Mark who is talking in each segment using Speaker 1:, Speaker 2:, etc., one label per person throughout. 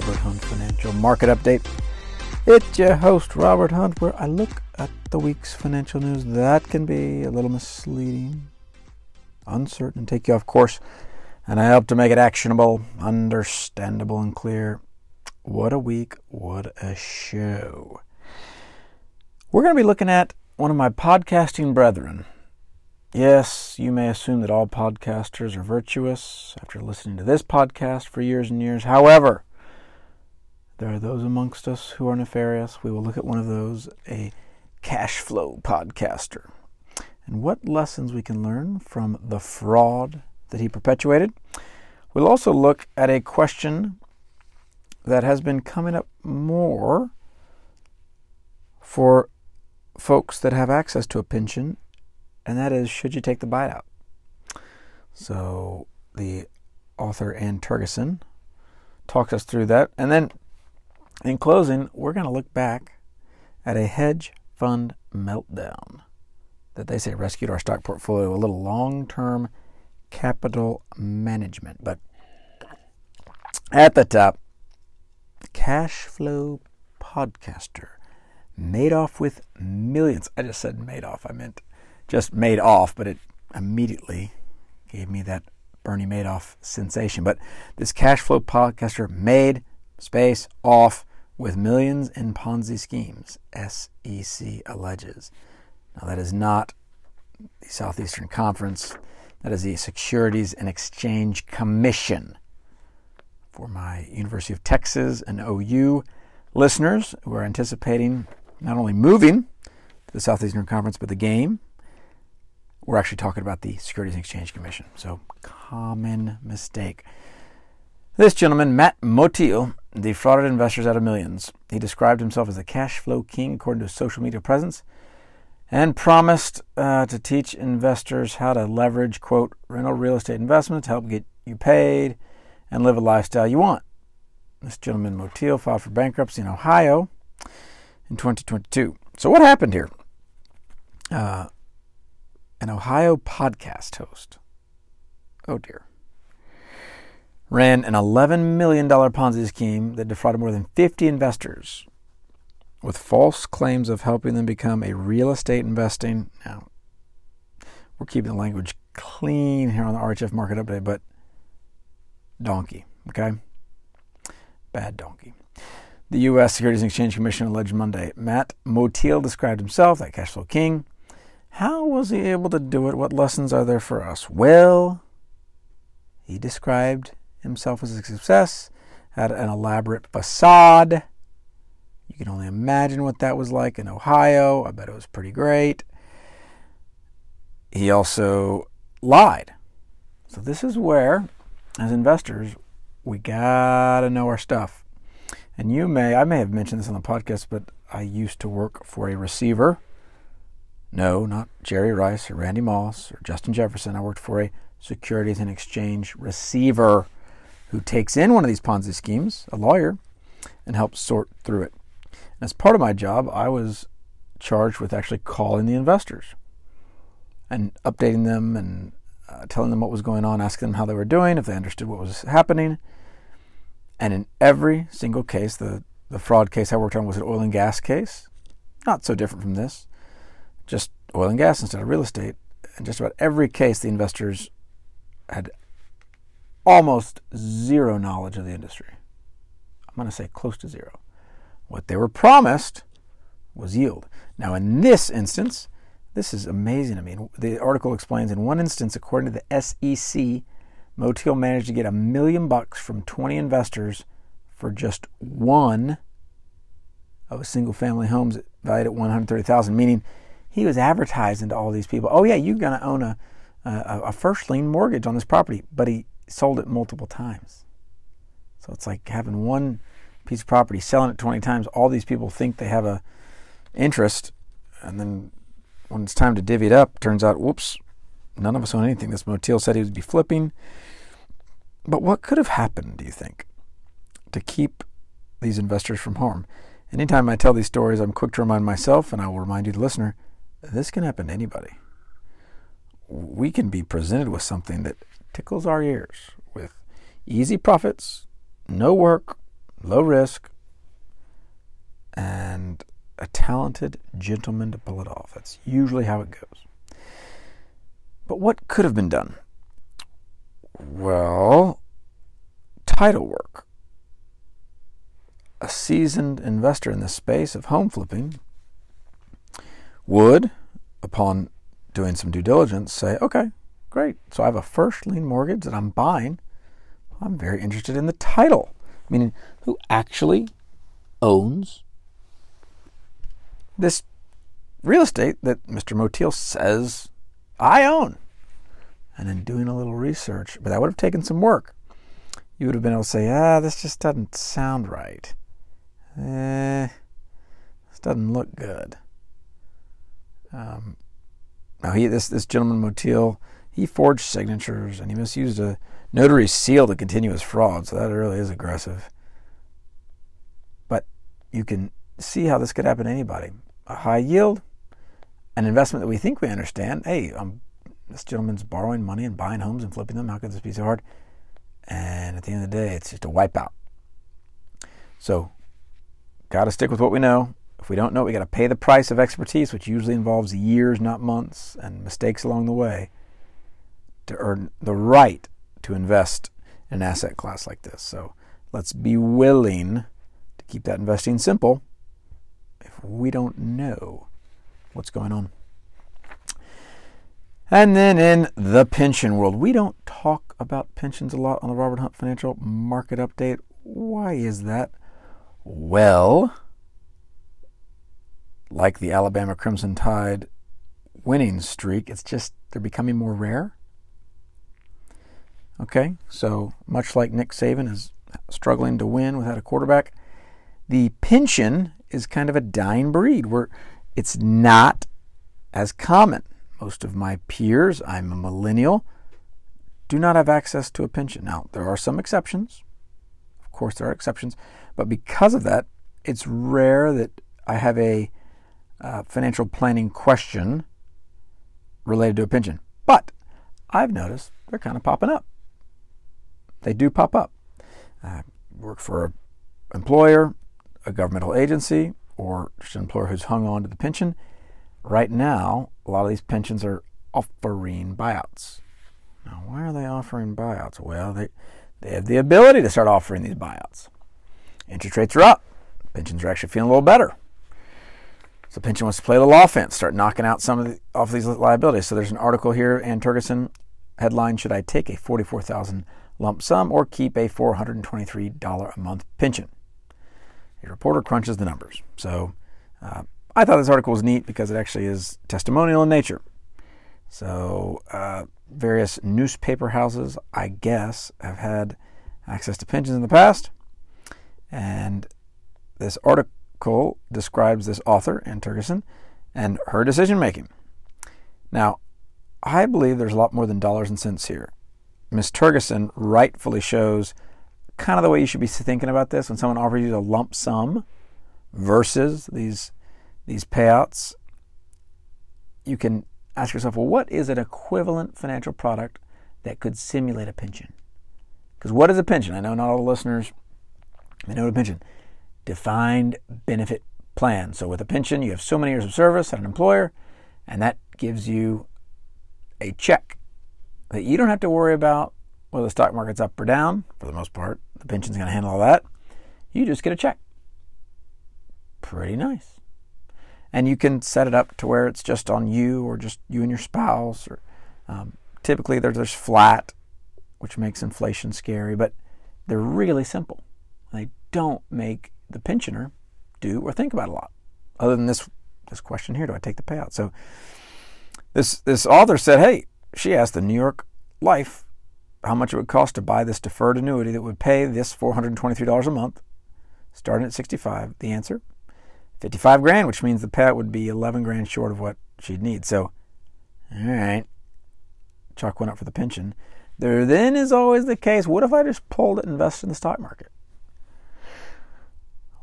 Speaker 1: Robert Hunt Financial Market Update. It's your host, Robert Hunt, where I look at the week's financial news that can be a little misleading, uncertain, take you off course. And I help to make it actionable, understandable, and clear. What a week, what a show. We're going to be looking at one of my podcasting brethren. Yes, you may assume that all podcasters are virtuous after listening to this podcast for years and years. However, there are those amongst us who are nefarious. We will look at one of those, a cash flow podcaster, and what lessons we can learn from the fraud that he perpetuated. We'll also look at a question that has been coming up more for folks that have access to a pension and that is should you take the buyout? So the author Anne Tergesen talks us through that. And then in closing, we're going to look back at a hedge fund meltdown that they say rescued our stock portfolio, a little long term capital management. But at the top, cash flow podcaster made off with millions. I just said made off, I meant just made off, but it immediately gave me that Bernie Madoff sensation. But this cash flow podcaster made space off with millions in Ponzi schemes, SEC alleges. Now, that is not the Southeastern Conference, that is the Securities and Exchange Commission. For my University of Texas and OU listeners who are anticipating not only moving to the Southeastern Conference, but the game we're actually talking about the Securities and Exchange Commission. So, common mistake. This gentleman, Matt Motil, defrauded investors out of millions. He described himself as a cash flow king according to his social media presence and promised uh, to teach investors how to leverage, quote, rental real estate investments, to help get you paid, and live a lifestyle you want. This gentleman, Motil, filed for bankruptcy in Ohio in 2022. So, what happened here? Uh, an Ohio podcast host, oh dear, ran an $11 million Ponzi scheme that defrauded more than 50 investors with false claims of helping them become a real estate investing. Now, we're keeping the language clean here on the RHF Market Update, but donkey, okay? Bad donkey. The U.S. Securities and Exchange Commission alleged Monday Matt Motil described himself, that cash flow king, how was he able to do it? What lessons are there for us? Well, he described himself as a success, had an elaborate facade. You can only imagine what that was like in Ohio. I bet it was pretty great. He also lied. So, this is where, as investors, we gotta know our stuff. And you may, I may have mentioned this on the podcast, but I used to work for a receiver no, not Jerry Rice or Randy Moss or Justin Jefferson. I worked for a Securities and Exchange receiver who takes in one of these Ponzi schemes, a lawyer, and helps sort through it. And as part of my job, I was charged with actually calling the investors and updating them and uh, telling them what was going on, asking them how they were doing, if they understood what was happening. And in every single case, the, the fraud case I worked on was an oil and gas case, not so different from this just oil and gas instead of real estate. In just about every case, the investors had almost zero knowledge of the industry. I'm going to say close to zero. What they were promised was yield. Now, in this instance, this is amazing. I mean, the article explains in one instance, according to the SEC, Motil managed to get a million bucks from 20 investors for just one of a single family homes valued at 130,000, meaning he was advertising to all these people, oh yeah, you're going to own a, a, a first lien mortgage on this property, but he sold it multiple times. So it's like having one piece of property, selling it 20 times. All these people think they have a interest, and then when it's time to divvy it up, turns out, whoops, none of us own anything. This Motil said he would be flipping. But what could have happened, do you think, to keep these investors from harm? Anytime I tell these stories, I'm quick to remind myself, and I will remind you, the listener, this can happen to anybody. We can be presented with something that tickles our ears with easy profits, no work, low risk, and a talented gentleman to pull it off. That's usually how it goes. But what could have been done? Well, title work. A seasoned investor in the space of home flipping would, upon doing some due diligence, say, okay, great. So I have a first lien mortgage that I'm buying. I'm very interested in the title, meaning who actually owns this real estate that Mr. Motil says I own. And in doing a little research, but that would have taken some work. You would have been able to say, ah, this just doesn't sound right. Eh, this doesn't look good. Um, now he, this this gentleman Motil, he forged signatures and he misused a notary seal to continue his fraud. So that really is aggressive. But you can see how this could happen to anybody a high yield, an investment that we think we understand. Hey, um, this gentleman's borrowing money and buying homes and flipping them. How could this be so hard? And at the end of the day, it's just a wipeout. So, got to stick with what we know. If we don't know, we got to pay the price of expertise, which usually involves years, not months, and mistakes along the way, to earn the right to invest in an asset class like this. So, let's be willing to keep that investing simple if we don't know what's going on. And then in the pension world, we don't talk about pensions a lot on the Robert Hunt Financial Market Update. Why is that? Well, like the Alabama Crimson Tide winning streak, it's just they're becoming more rare. Okay, so much like Nick Saban is struggling to win without a quarterback, the pension is kind of a dying breed where it's not as common. Most of my peers, I'm a millennial, do not have access to a pension. Now, there are some exceptions. Of course, there are exceptions. But because of that, it's rare that I have a uh, financial planning question related to a pension. But I've noticed they're kind of popping up. They do pop up. I work for an employer a governmental agency or just an employer who's hung on to the pension, right now, a lot of these pensions are offering buyouts. Now, why are they offering buyouts? Well, they, they have the ability to start offering these buyouts. Interest rates are up. Pensions are actually feeling a little better. So pension wants to play a little offense, start knocking out some of the, off these liabilities. So there's an article here, Anne Tergesen, headline: Should I take a 44,000 lump sum or keep a $423 a month pension? A reporter crunches the numbers. So uh, I thought this article was neat because it actually is testimonial in nature. So uh, various newspaper houses, I guess, have had access to pensions in the past. And this article describes this author, Anne Tergesen, and her decision making. Now, I believe there's a lot more than dollars and cents here. Ms. Tergesen rightfully shows kind of the way you should be thinking about this when someone offers you a lump sum versus these these payouts. You can ask yourself, well, what is an equivalent financial product that could simulate a pension? Because what is a pension? I know not all the listeners know what a pension. Defined benefit plan. So with a pension, you have so many years of service at an employer, and that gives you a check that you don't have to worry about whether the stock market's up or down, for the most part, the pension's going to handle all that. You just get a check. Pretty nice. And you can set it up to where it's just on you or just you and your spouse. Or um, typically there's, there's flat, which makes inflation scary, but they're really simple. They don't make the pensioner do or think about a lot. Other than this this question here, do I take the payout? So this this author said, hey, she asked the New York Life how much it would cost to buy this deferred annuity that would pay this $423 a month, starting at 65. The answer 55 grand, which means the payout would be 11 grand short of what she'd need. So, all right, chalk went up for the pension. There then is always the case what if I just pulled it and invested in the stock market?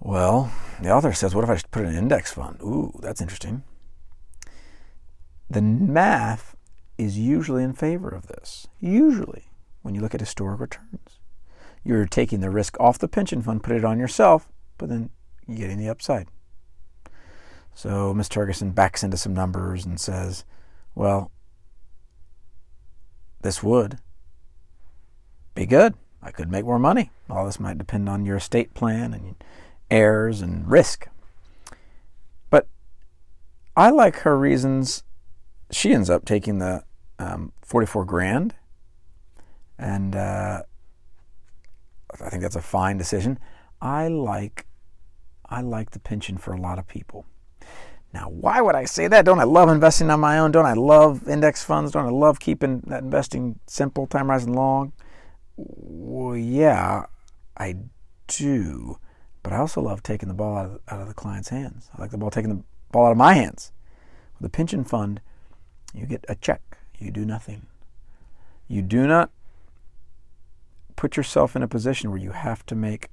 Speaker 1: Well, the author says, what if I just put in an index fund? Ooh, that's interesting. The math is usually in favor of this. Usually when you look at historic returns. You're taking the risk off the pension fund, put it on yourself, but then you're getting the upside. So Ms. Tergesen backs into some numbers and says, well, this would be good. I could make more money. All this might depend on your estate plan and heirs and risk. But I like her reasons. She ends up taking the um, 44 grand, and uh, I think that's a fine decision. I like I like the pension for a lot of people. Now, why would I say that? Don't I love investing on my own? Don't I love index funds? Don't I love keeping that investing simple, time horizon long? Well, yeah, I do. But I also love taking the ball out of, out of the client's hands. I like the ball taking the ball out of my hands. With pension fund, you get a check. You do nothing. You do not put yourself in a position where you have to make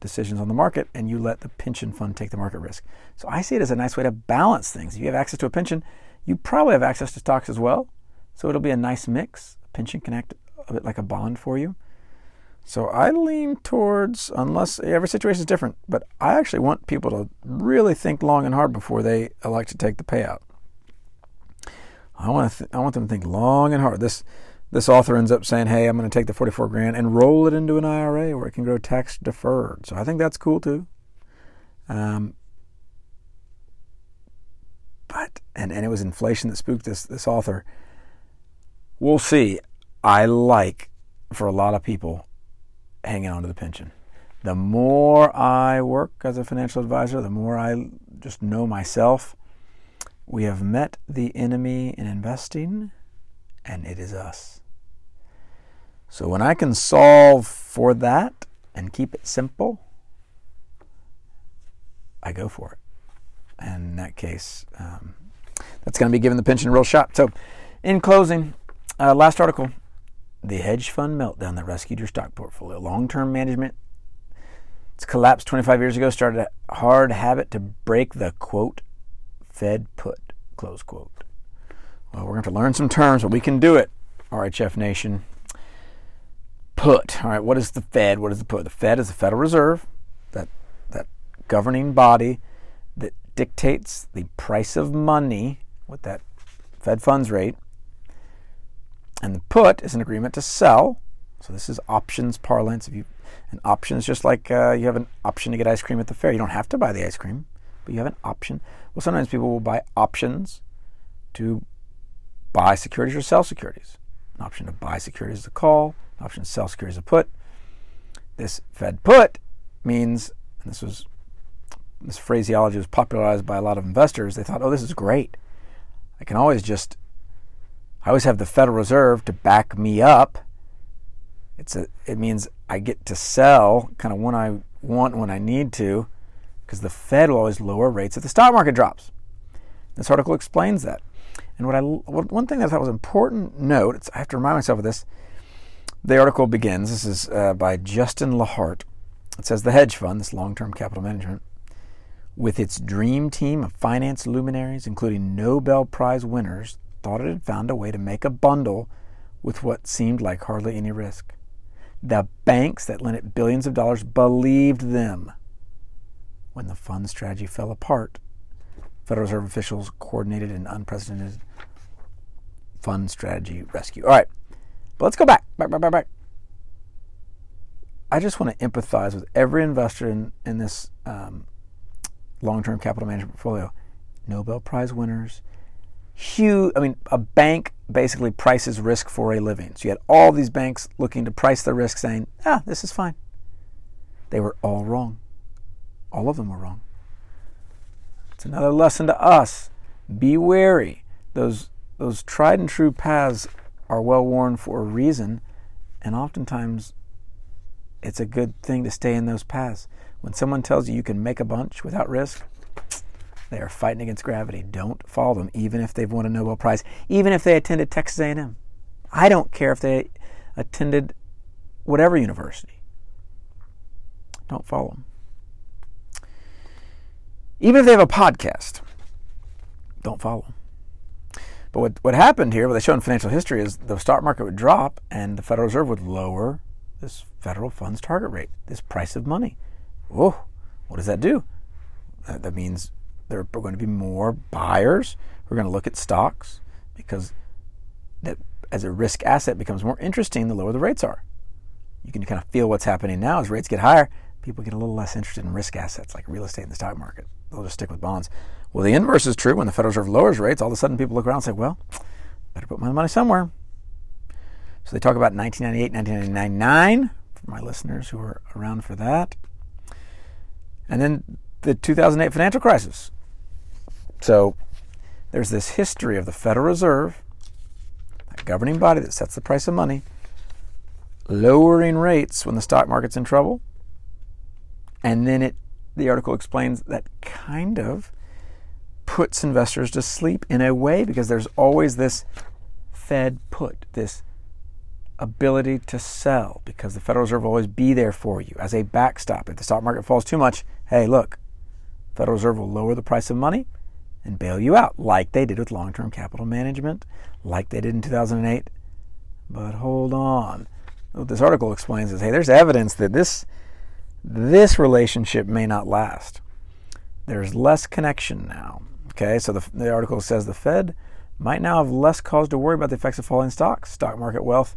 Speaker 1: decisions on the market and you let the pension fund take the market risk. So I see it as a nice way to balance things. If you have access to a pension, you probably have access to stocks as well. So it'll be a nice mix. A pension can act a bit like a bond for you. So I lean towards, unless every situation is different, but I actually want people to really think long and hard before they elect to take the payout. I want to th- I want them to think long and hard. This this author ends up saying, "Hey, I'm going to take the 44 grand and roll it into an IRA where it can grow tax deferred." So I think that's cool too. Um, but and and it was inflation that spooked this this author. We'll see. I like for a lot of people hanging on to the pension. The more I work as a financial advisor, the more I just know myself. We have met the enemy in investing, and it is us. So when I can solve for that and keep it simple, I go for it. And in that case, um, that's going to be giving the pension a real shot. So, in closing, uh, last article the hedge fund meltdown that rescued your stock portfolio. Long term management. It's collapsed 25 years ago, started a hard habit to break the quote, Fed put, close quote. Well, we're going to, have to learn some terms, but we can do it, RHF Nation put. All right, what is the Fed? What is the put? The Fed is the Federal Reserve, that that governing body that dictates the price of money with that Fed funds rate. And the put is an agreement to sell. So this is options parlance. If you an option is just like uh, you have an option to get ice cream at the fair. You don't have to buy the ice cream, but you have an option. Well, sometimes people will buy options to buy securities or sell securities. An option to buy securities is a call an option to sell securities is a put. This Fed put means, and this was this phraseology was popularized by a lot of investors. They thought, oh, this is great. I can always just, I always have the Federal Reserve to back me up. It's a, it means I get to sell kind of when I want, when I need to, because the Fed will always lower rates if the stock market drops. This article explains that. And what I, one thing that I thought was important note, I have to remind myself of this, the article begins. This is uh, by Justin Lahart. It says the hedge fund, this long term capital management, with its dream team of finance luminaries, including Nobel Prize winners, thought it had found a way to make a bundle with what seemed like hardly any risk. The banks that lent it billions of dollars believed them. When the fund strategy fell apart, Federal Reserve officials coordinated an unprecedented fund strategy rescue. All right, but let's go back, back, back, back, back. I just want to empathize with every investor in, in this um, long term capital management portfolio. Nobel Prize winners, huge, I mean, a bank basically prices risk for a living. So you had all these banks looking to price the risk saying, ah, this is fine. They were all wrong. All of them were wrong. It's another lesson to us. Be wary. Those, those tried and true paths are well worn for a reason, and oftentimes it's a good thing to stay in those paths. When someone tells you you can make a bunch without risk, they are fighting against gravity. Don't follow them, even if they've won a Nobel Prize, even if they attended Texas A&M. I don't care if they attended whatever university. Don't follow them. Even if they have a podcast, don't follow. But what, what happened here, what they show in financial history, is the stock market would drop and the Federal Reserve would lower this federal funds target rate, this price of money. Whoa, what does that do? That means there are going to be more buyers who are going to look at stocks because that as a risk asset becomes more interesting the lower the rates are. You can kind of feel what's happening now as rates get higher. People get a little less interested in risk assets like real estate and the stock market. They'll just stick with bonds. Well, the inverse is true. When the Federal Reserve lowers rates, all of a sudden people look around and say, well, better put my money somewhere. So they talk about 1998, 1999 for my listeners who are around for that. And then the 2008 financial crisis. So there's this history of the Federal Reserve, that governing body that sets the price of money, lowering rates when the stock market's in trouble. And then it the article explains that kind of puts investors to sleep in a way because there's always this Fed put, this ability to sell because the Federal Reserve will always be there for you as a backstop. If the stock market falls too much, hey, look, Federal Reserve will lower the price of money and bail you out, like they did with long term capital management, like they did in 2008. But hold on. What this article explains is hey, there's evidence that this, this relationship may not last. There's less connection now. Okay, so the, the article says the Fed might now have less cause to worry about the effects of falling stocks. Stock market wealth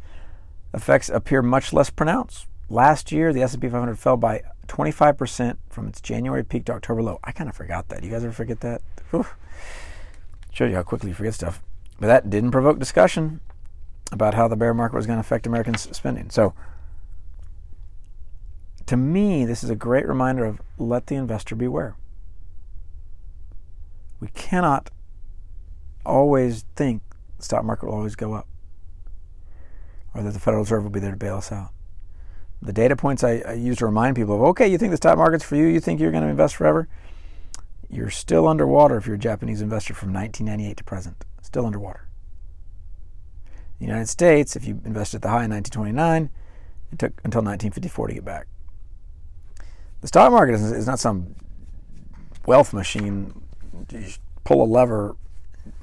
Speaker 1: effects appear much less pronounced. Last year, the S&P 500 fell by 25% from its January peak to October low. I kind of forgot that. You guys ever forget that? Whew. Shows you how quickly you forget stuff. But that didn't provoke discussion about how the bear market was going to affect American spending. So, to me, this is a great reminder of let the investor beware. We cannot always think the stock market will always go up or that the Federal Reserve will be there to bail us out. The data points I, I use to remind people of okay, you think the stock market's for you, you think you're going to invest forever. You're still underwater if you're a Japanese investor from 1998 to present. Still underwater. The United States, if you invested at the high in 1929, it took until 1954 to get back. The stock market is, is not some wealth machine. You pull a lever,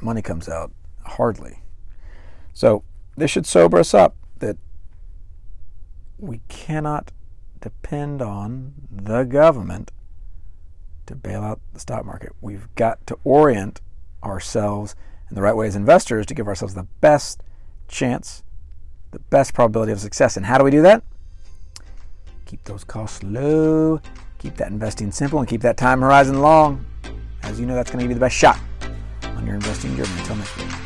Speaker 1: money comes out. Hardly. So this should sober us up that we cannot depend on the government to bail out the stock market. We've got to orient ourselves in the right way as investors to give ourselves the best chance, the best probability of success. And how do we do that? Keep those costs low, keep that investing simple, and keep that time horizon long. As you know, that's going to give you the best shot on your investing journey. Until next week.